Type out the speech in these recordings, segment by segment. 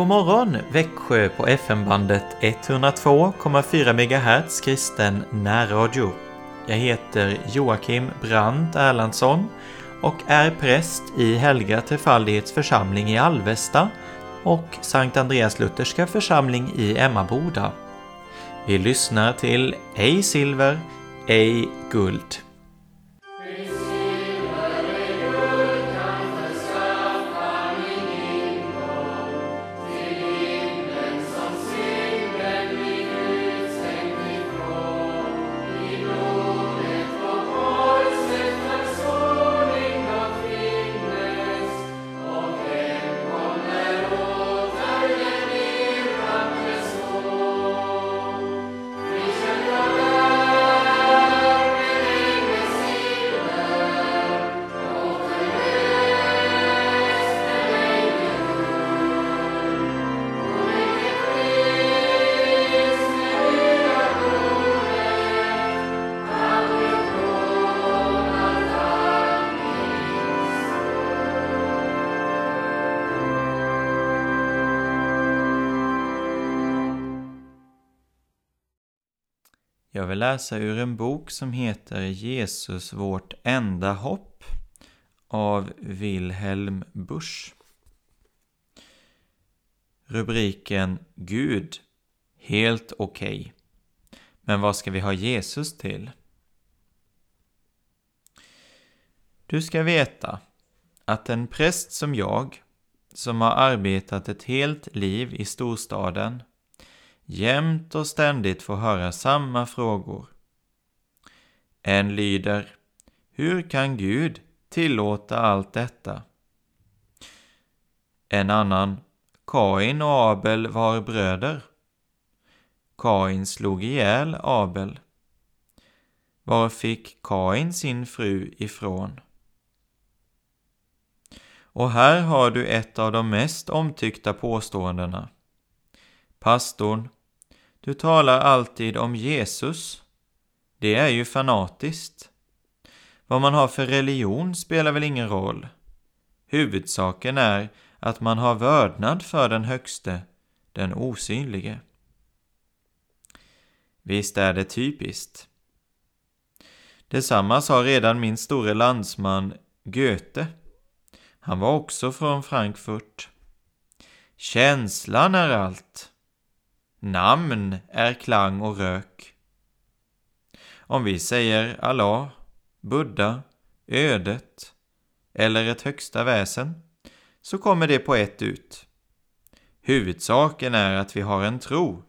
God morgon Växjö på FM-bandet 102,4 MHz kristen närradio. Jag heter Joakim Brandt Erlandsson och är präst i Helga Trefaldighets församling i Alvesta och Sankt Andreas Lutherska församling i Emmaboda. Vi lyssnar till Ej silver, ej guld. Jag vill läsa ur en bok som heter Jesus vårt enda hopp av Wilhelm Busch. Rubriken Gud, helt okej. Okay. Men vad ska vi ha Jesus till? Du ska veta att en präst som jag, som har arbetat ett helt liv i storstaden, jämt och ständigt få höra samma frågor. En lyder Hur kan Gud tillåta allt detta? En annan Kain och Abel var bröder. Kain slog ihjäl Abel. Var fick Kain sin fru ifrån? Och här har du ett av de mest omtyckta påståendena. Pastorn du talar alltid om Jesus. Det är ju fanatiskt. Vad man har för religion spelar väl ingen roll. Huvudsaken är att man har vördnad för den högste, den osynlige. Visst är det typiskt. Detsamma sa redan min store landsman Goethe. Han var också från Frankfurt. Känslan är allt. Namn är klang och rök. Om vi säger Allah, Buddha, ödet eller ett högsta väsen så kommer det på ett ut. Huvudsaken är att vi har en tro.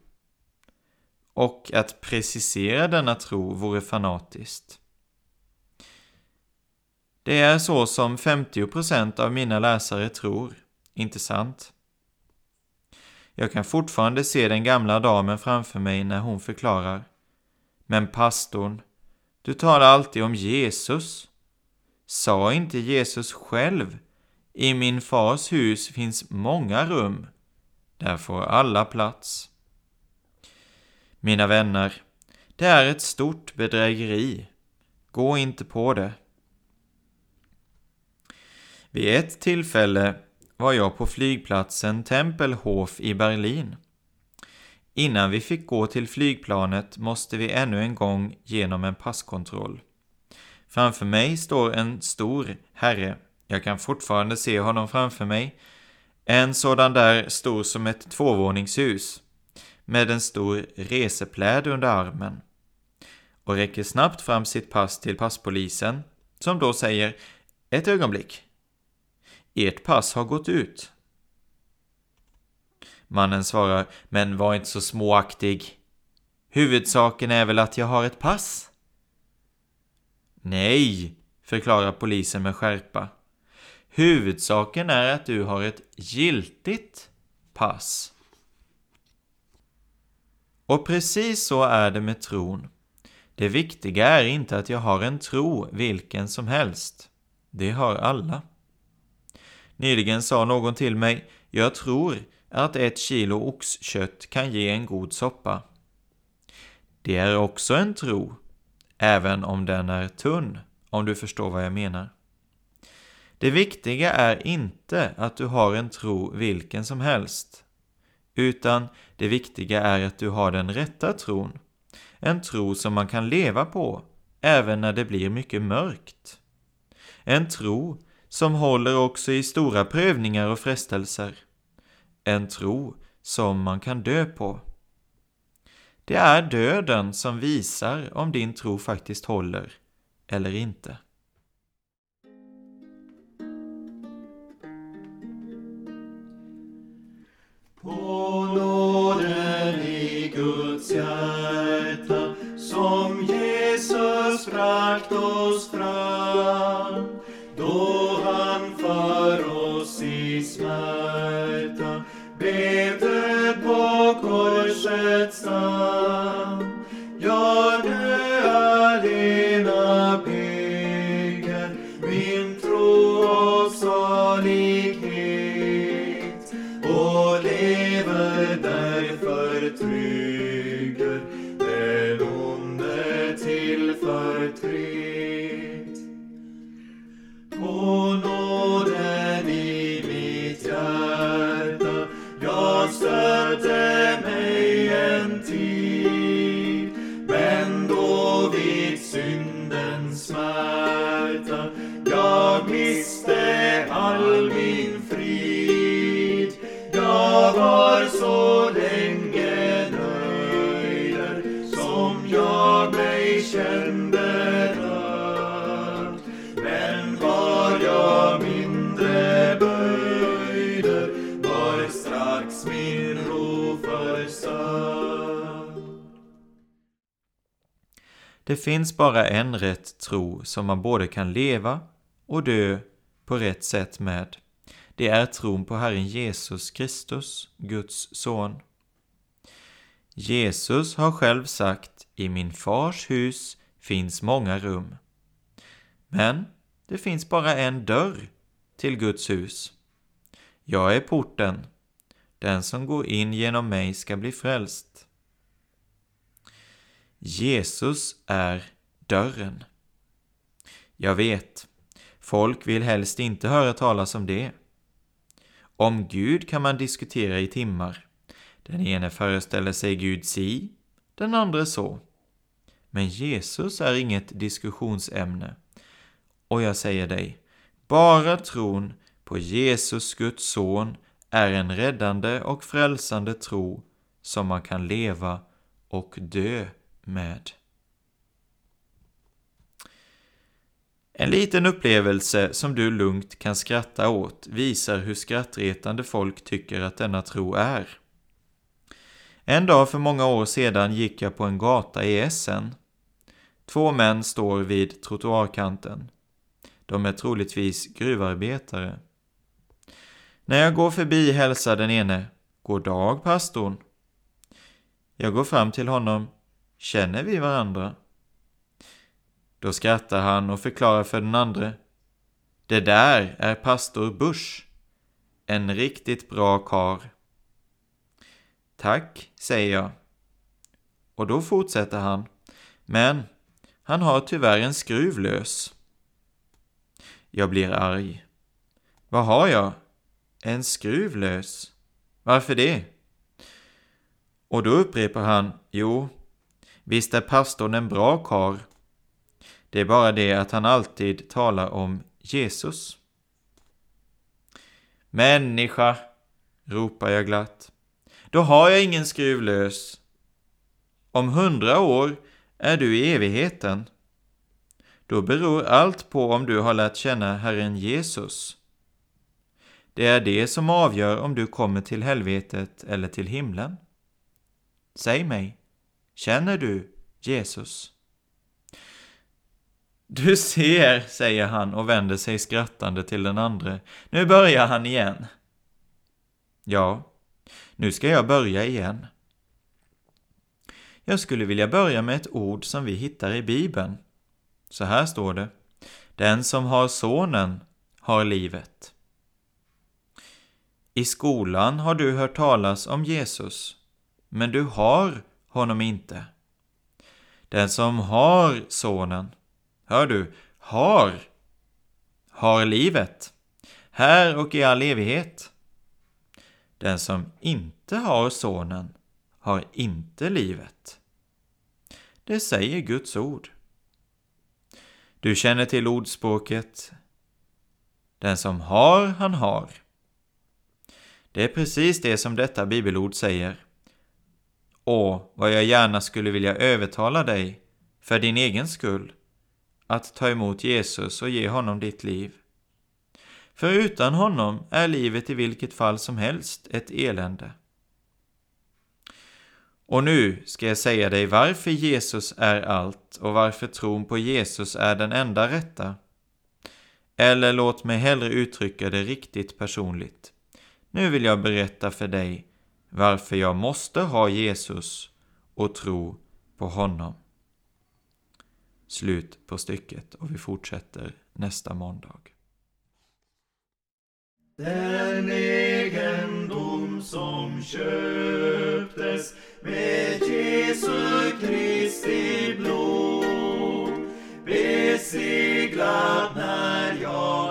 Och att precisera denna tro vore fanatiskt. Det är så som 50% av mina läsare tror, inte sant? Jag kan fortfarande se den gamla damen framför mig när hon förklarar. Men pastorn, du talar alltid om Jesus. Sa inte Jesus själv? I min fars hus finns många rum. Där får alla plats. Mina vänner, det är ett stort bedrägeri. Gå inte på det. Vid ett tillfälle var jag på flygplatsen Tempelhof i Berlin. Innan vi fick gå till flygplanet måste vi ännu en gång genom en passkontroll. Framför mig står en stor herre. Jag kan fortfarande se honom framför mig. En sådan där stor som ett tvåvåningshus. Med en stor resepläd under armen. Och räcker snabbt fram sitt pass till passpolisen. Som då säger Ett ögonblick. Ert pass har gått ut. Mannen svarar, men var inte så småaktig. Huvudsaken är väl att jag har ett pass? Nej, förklarar polisen med skärpa. Huvudsaken är att du har ett giltigt pass. Och precis så är det med tron. Det viktiga är inte att jag har en tro vilken som helst. Det har alla. Nyligen sa någon till mig, jag tror att ett kilo oxkött kan ge en god soppa. Det är också en tro, även om den är tunn, om du förstår vad jag menar. Det viktiga är inte att du har en tro vilken som helst. utan det viktiga är att du har den rätta tron. En tro som man kan leva på, även när det blir mycket mörkt. En tro som håller också i stora prövningar och frestelser. En tro som man kan dö på. Det är döden som visar om din tro faktiskt håller eller inte. På nåden i Guds hjärta som Jesus bragt oss fram Det finns bara en rätt tro som man både kan leva och dö på rätt sätt med. Det är tron på Herren Jesus Kristus, Guds son. Jesus har själv sagt i min fars hus finns många rum. Men det finns bara en dörr till Guds hus. Jag är porten. Den som går in genom mig ska bli frälst. Jesus är dörren. Jag vet, folk vill helst inte höra talas om det. Om Gud kan man diskutera i timmar. Den ene föreställer sig Gud si, den andra så. Men Jesus är inget diskussionsämne. Och jag säger dig, bara tron på Jesus, Guds son, är en räddande och frälsande tro som man kan leva och dö med. En liten upplevelse som du lugnt kan skratta åt visar hur skrattretande folk tycker att denna tro är. En dag för många år sedan gick jag på en gata i Essen. Två män står vid trottoarkanten. De är troligtvis gruvarbetare. När jag går förbi hälsar den ene God dag, pastorn. Jag går fram till honom. Känner vi varandra? Då skrattar han och förklarar för den andre. Det där är pastor Busch. En riktigt bra kar. Tack, säger jag. Och då fortsätter han. Men han har tyvärr en skruv lös. Jag blir arg. Vad har jag? En skruv lös? Varför det? Och då upprepar han, jo, visst är pastorn en bra kar. Det är bara det att han alltid talar om Jesus. Människa, ropar jag glatt. Då har jag ingen skruv lös. Om hundra år är du i evigheten. Då beror allt på om du har lärt känna Herren Jesus. Det är det som avgör om du kommer till helvetet eller till himlen. Säg mig, känner du Jesus? Du ser, säger han och vänder sig skrattande till den andre. Nu börjar han igen. Ja, nu ska jag börja igen. Jag skulle vilja börja med ett ord som vi hittar i Bibeln. Så här står det. Den som har sonen har livet. I skolan har du hört talas om Jesus, men du har honom inte. Den som har sonen, hör du, har, har livet, här och i all evighet. Den som inte har Sonen har inte livet. Det säger Guds ord. Du känner till ordspråket Den som har, han har. Det är precis det som detta bibelord säger. Och vad jag gärna skulle vilja övertala dig, för din egen skull, att ta emot Jesus och ge honom ditt liv. För utan honom är livet i vilket fall som helst ett elände. Och nu ska jag säga dig varför Jesus är allt och varför tron på Jesus är den enda rätta. Eller låt mig hellre uttrycka det riktigt personligt. Nu vill jag berätta för dig varför jag måste ha Jesus och tro på honom. Slut på stycket och vi fortsätter nästa måndag. Den egendom som köptes med Jesu Kristi blod beseglad när jag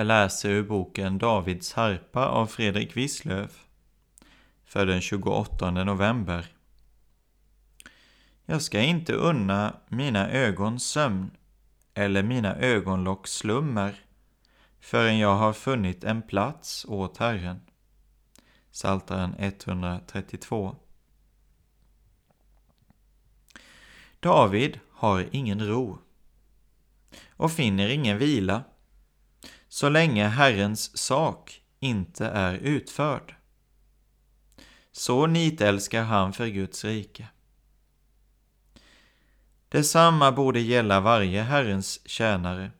Jag läser ur boken Davids harpa av Fredrik Wislöf för den 28 november. Jag ska inte unna mina ögon sömn eller mina ögonlocks slummer förrän jag har funnit en plats åt Herren. Psaltaren 132 David har ingen ro och finner ingen vila så länge Herrens sak inte är utförd. Så nitälskar han för Guds rike. Detsamma borde gälla varje Herrens tjänare.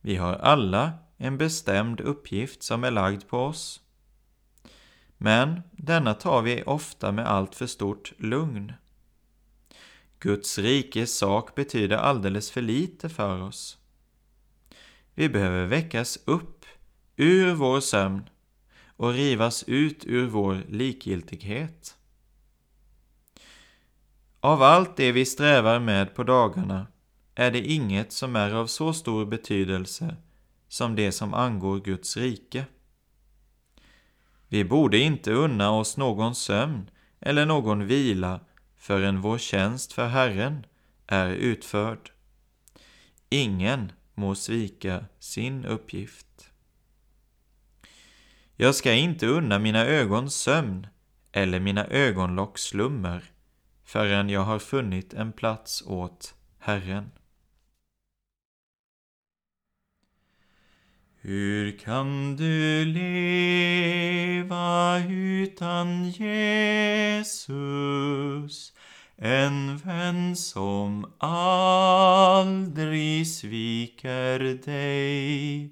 Vi har alla en bestämd uppgift som är lagd på oss. Men denna tar vi ofta med allt för stort lugn. Guds rikes sak betyder alldeles för lite för oss. Vi behöver väckas upp ur vår sömn och rivas ut ur vår likgiltighet. Av allt det vi strävar med på dagarna är det inget som är av så stor betydelse som det som angår Guds rike. Vi borde inte unna oss någon sömn eller någon vila förrän vår tjänst för Herren är utförd. Ingen må svika sin uppgift. Jag ska inte unna mina ögon sömn eller mina ögonlocks slummer förrän jag har funnit en plats åt Herren. Hur kan du leva utan Jesus? En vän som aldrig sviker dig.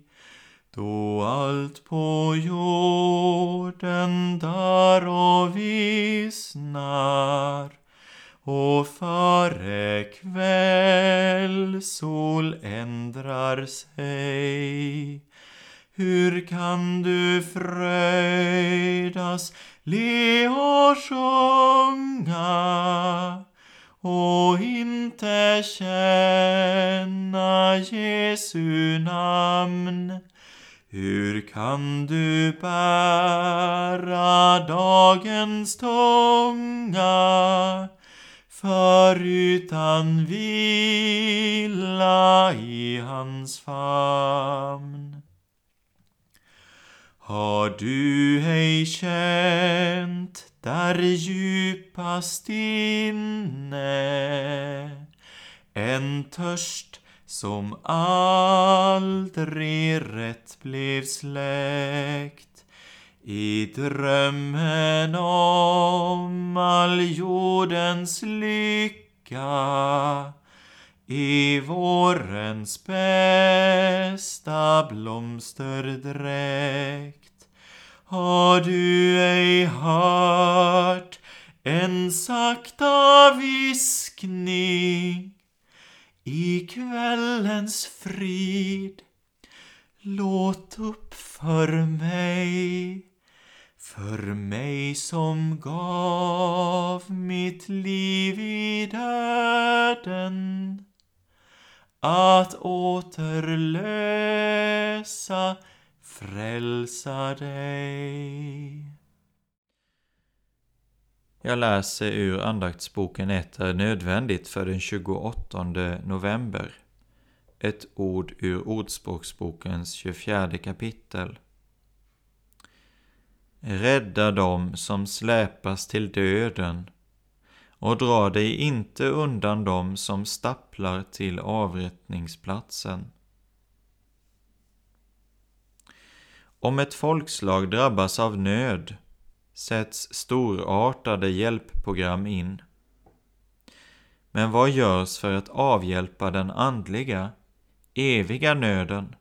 Då allt på jorden dör och vissnar och före kväll sol ändrar sig hur kan du fröjdas, le och sjunga och inte känna Jesu namn? Hur kan du bära dagens tunga för utan vila i hans famn? Har du ej känt där djupast inne en törst som aldrig rätt blev släckt? I drömmen om all jordens lycka i vårens bästa blomsterdräkt har du ej hört en sakta viskning i kvällens frid? Låt upp för mig, för mig som gav mitt liv i döden att återlösa, frälsa dig. Jag läser ur andaktsboken 1, är nödvändigt för den 28 november. Ett ord ur Ordspråksbokens 24 kapitel. Rädda dem som släpas till döden och dra dig inte undan dem som stapplar till avrättningsplatsen. Om ett folkslag drabbas av nöd sätts storartade hjälpprogram in. Men vad görs för att avhjälpa den andliga, eviga nöden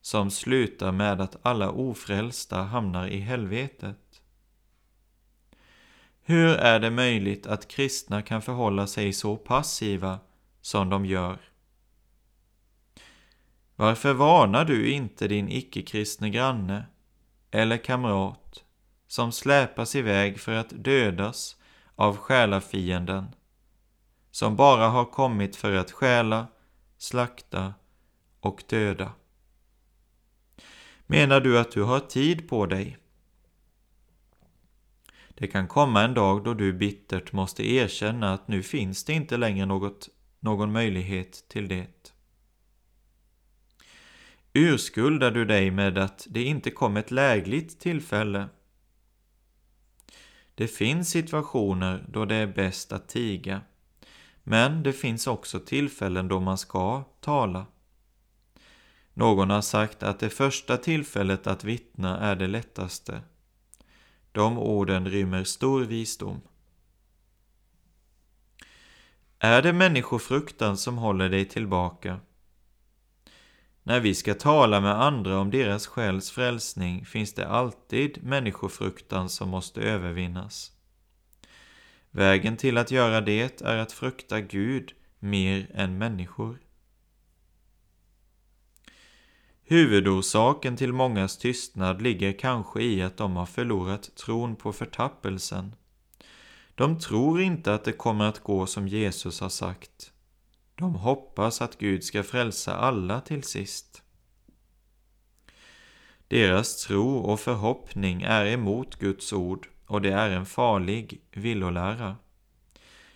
som slutar med att alla ofrälsta hamnar i helvetet? Hur är det möjligt att kristna kan förhålla sig så passiva som de gör? Varför varnar du inte din icke-kristne granne eller kamrat som släpas iväg för att dödas av själafienden som bara har kommit för att stjäla, slakta och döda? Menar du att du har tid på dig? Det kan komma en dag då du bittert måste erkänna att nu finns det inte längre något, någon möjlighet till det. Urskuldar du dig med att det inte kom ett lägligt tillfälle? Det finns situationer då det är bäst att tiga, men det finns också tillfällen då man ska tala. Någon har sagt att det första tillfället att vittna är det lättaste. De orden rymmer stor visdom. Är det människofruktan som håller dig tillbaka? När vi ska tala med andra om deras själs frälsning finns det alltid människofruktan som måste övervinnas. Vägen till att göra det är att frukta Gud mer än människor. Huvudorsaken till mångas tystnad ligger kanske i att de har förlorat tron på förtappelsen. De tror inte att det kommer att gå som Jesus har sagt. De hoppas att Gud ska frälsa alla till sist. Deras tro och förhoppning är emot Guds ord och det är en farlig villolära.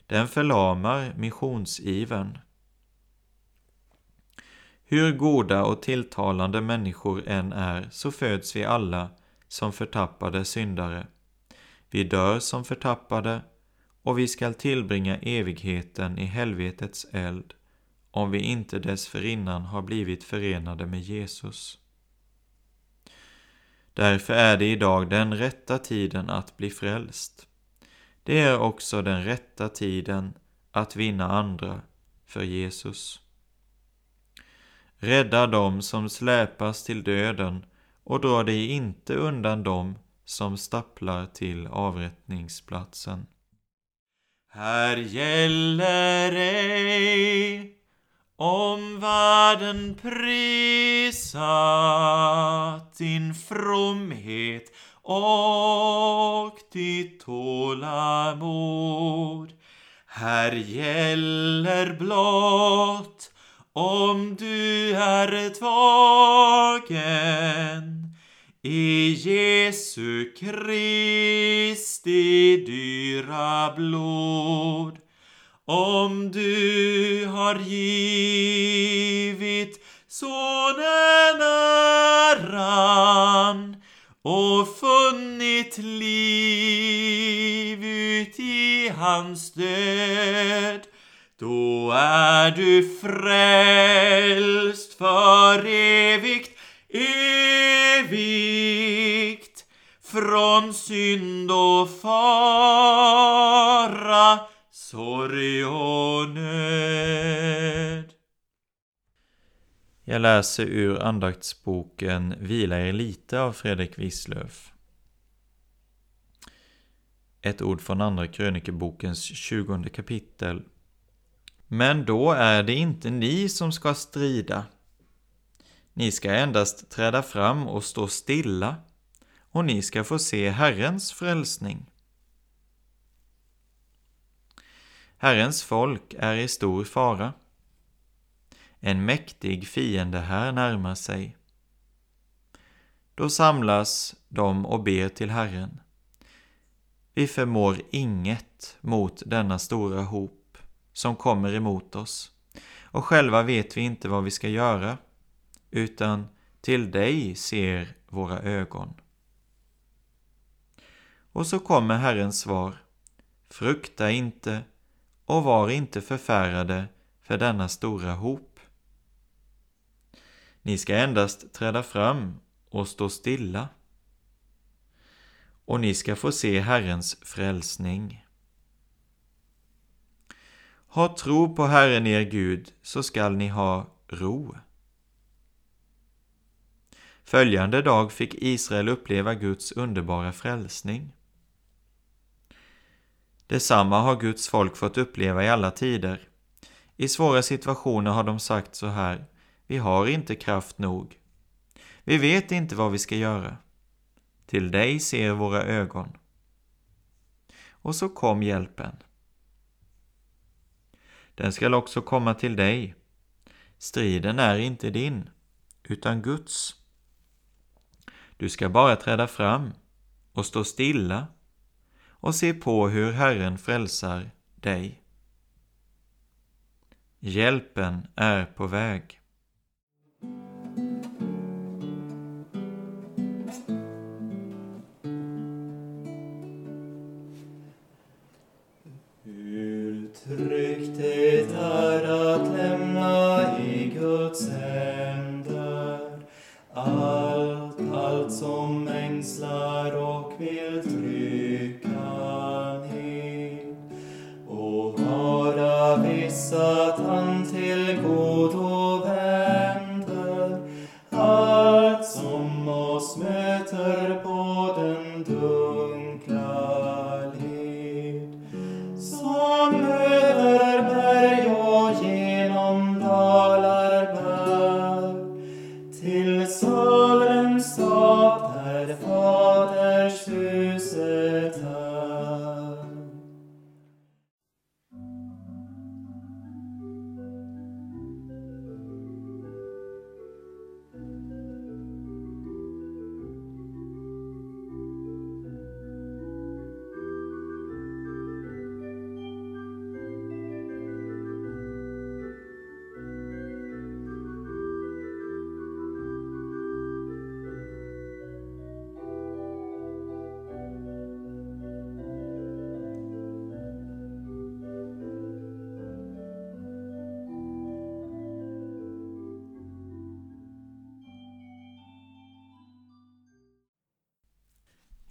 Den förlamar missionsivern. Hur goda och tilltalande människor än är så föds vi alla som förtappade syndare. Vi dör som förtappade och vi skall tillbringa evigheten i helvetets eld om vi inte dessförinnan har blivit förenade med Jesus. Därför är det idag den rätta tiden att bli frälst. Det är också den rätta tiden att vinna andra för Jesus. Rädda dem som släpas till döden och dra dig inte undan dem som stapplar till avrättningsplatsen. Här gäller ej om världen prisat din fromhet och ditt tålamod. Här gäller blott om du är tagen i Jesu Kristi dyra blod. Om du har givit Sonen äran och funnit liv ut i hans död då är du frälst för evigt, evigt från synd och fara, sorg och nöd. Jag läser ur andaktsboken Vila er lite av Fredrik Wislöf. Ett ord från Andra krönikebokens 20 kapitel. Men då är det inte ni som ska strida. Ni ska endast träda fram och stå stilla, och ni ska få se Herrens frälsning. Herrens folk är i stor fara. En mäktig fiende här närmar sig. Då samlas de och ber till Herren. Vi förmår inget mot denna stora hop som kommer emot oss och själva vet vi inte vad vi ska göra, utan till dig ser våra ögon. Och så kommer Herrens svar. Frukta inte och var inte förfärade för denna stora hop. Ni ska endast träda fram och stå stilla. Och ni ska få se Herrens frälsning. Ha tro på Herren er Gud, så skall ni ha ro. Följande dag fick Israel uppleva Guds underbara frälsning. Detsamma har Guds folk fått uppleva i alla tider. I svåra situationer har de sagt så här, vi har inte kraft nog. Vi vet inte vad vi ska göra. Till dig ser våra ögon. Och så kom hjälpen. Den skall också komma till dig. Striden är inte din, utan Guds. Du ska bara träda fram och stå stilla och se på hur Herren frälsar dig. Hjälpen är på väg. stöter på den död.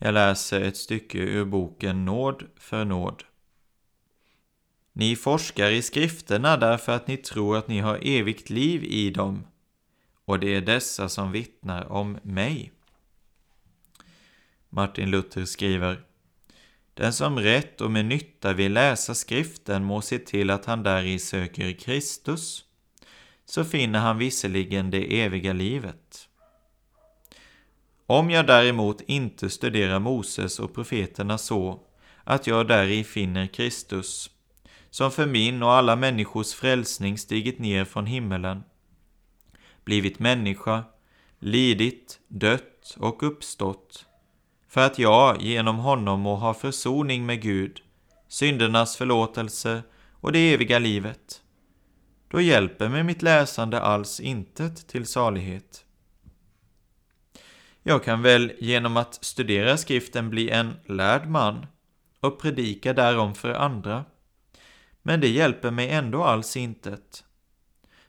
Jag läser ett stycke ur boken Nåd för nåd. Ni forskar i skrifterna därför att ni tror att ni har evigt liv i dem, och det är dessa som vittnar om mig. Martin Luther skriver Den som rätt och med nytta vill läsa skriften må se till att han däri söker Kristus, så finner han visserligen det eviga livet. Om jag däremot inte studerar Moses och profeterna så att jag däri finner Kristus, som för min och alla människors frälsning stigit ner från himmelen, blivit människa, lidit, dött och uppstått, för att jag genom honom må ha försoning med Gud, syndernas förlåtelse och det eviga livet. Då hjälper mig mitt läsande alls intet till salighet. Jag kan väl genom att studera skriften bli en lärd man och predika därom för andra. Men det hjälper mig ändå alls intet.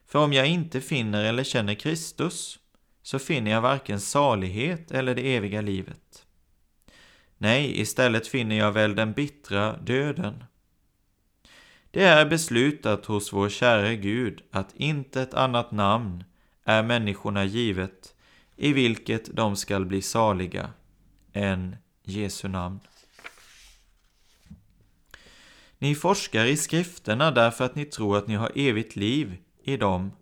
För om jag inte finner eller känner Kristus, så finner jag varken salighet eller det eviga livet. Nej, istället finner jag väl den bittra döden. Det är beslutat hos vår käre Gud att inte ett annat namn är människorna givet i vilket de skall bli saliga, än Jesu namn. Ni forskar i skrifterna därför att ni tror att ni har evigt liv i dem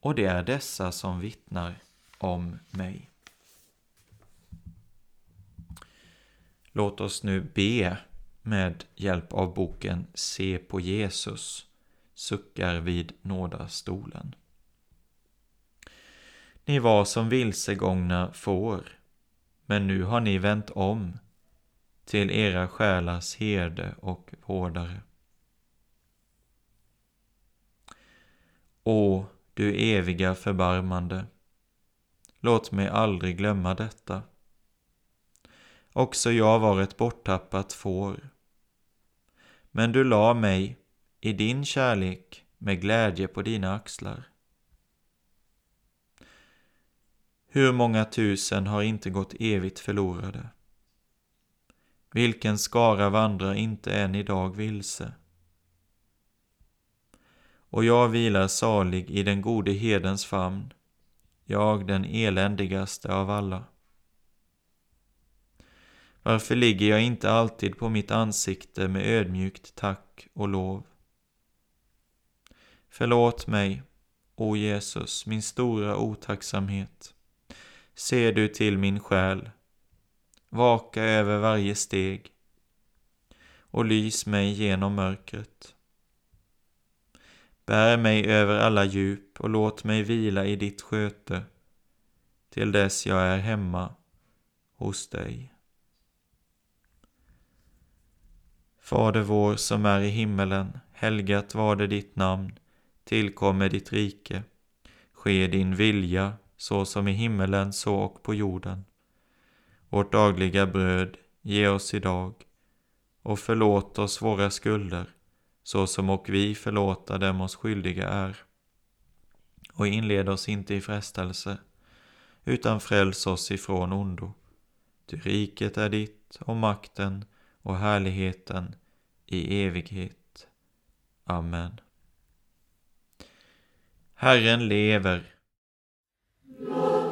och det är dessa som vittnar om mig. Låt oss nu be med hjälp av boken Se på Jesus, suckar vid nådastolen. Ni var som vilsegångna får, men nu har ni vänt om till era själars herde och vårdare. Å, du eviga förbarmande, låt mig aldrig glömma detta. Också jag var ett borttappat får. Men du la mig i din kärlek med glädje på dina axlar. Hur många tusen har inte gått evigt förlorade? Vilken skara vandrar inte än idag vilse? Och jag vilar salig i den gode hedens famn, jag den eländigaste av alla. Varför ligger jag inte alltid på mitt ansikte med ödmjukt tack och lov? Förlåt mig, o Jesus, min stora otacksamhet. Ser du till min själ, vaka över varje steg och lys mig genom mörkret. Bär mig över alla djup och låt mig vila i ditt sköte till dess jag är hemma hos dig. Fader vår som är i himmelen, helgat var det ditt namn, tillkommer ditt rike. Ske din vilja, så som i himmelen, så och på jorden. Vårt dagliga bröd ge oss idag och förlåt oss våra skulder, så som och vi förlåta dem oss skyldiga är. Och inled oss inte i frestelse, utan fräls oss ifrån ondo. Ty riket är ditt och makten och härligheten i evighet. Amen. Herren lever. Låt